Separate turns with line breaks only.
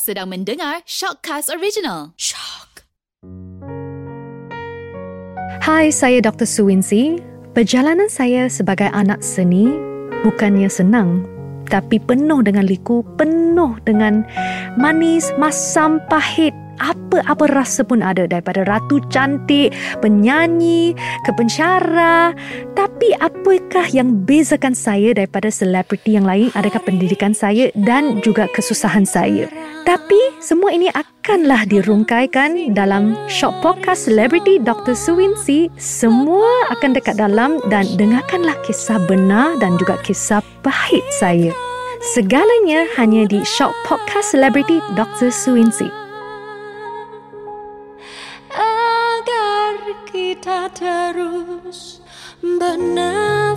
Sedang mendengar Shockcast Original. Shock.
Hai, saya Dr. Suwinsi. Perjalanan saya sebagai anak seni bukannya senang, tapi penuh dengan liku, penuh dengan manis, masam, pahit, apa-apa rasa pun ada daripada ratu cantik, penyanyi, ke pensyarah. Tapi apakah yang bezakan saya daripada selebriti yang lain? Adakah pendidikan saya dan juga kesusahan saya? Tapi semua ini akanlah dirungkaikan dalam Shop Podcast Celebrity Dr. Suwinsi. Semua akan dekat dalam dan dengarkanlah kisah benar dan juga kisah pahit saya. Segalanya hanya di Shop Podcast Celebrity Dr. Suwinsi.
agar kita terus But now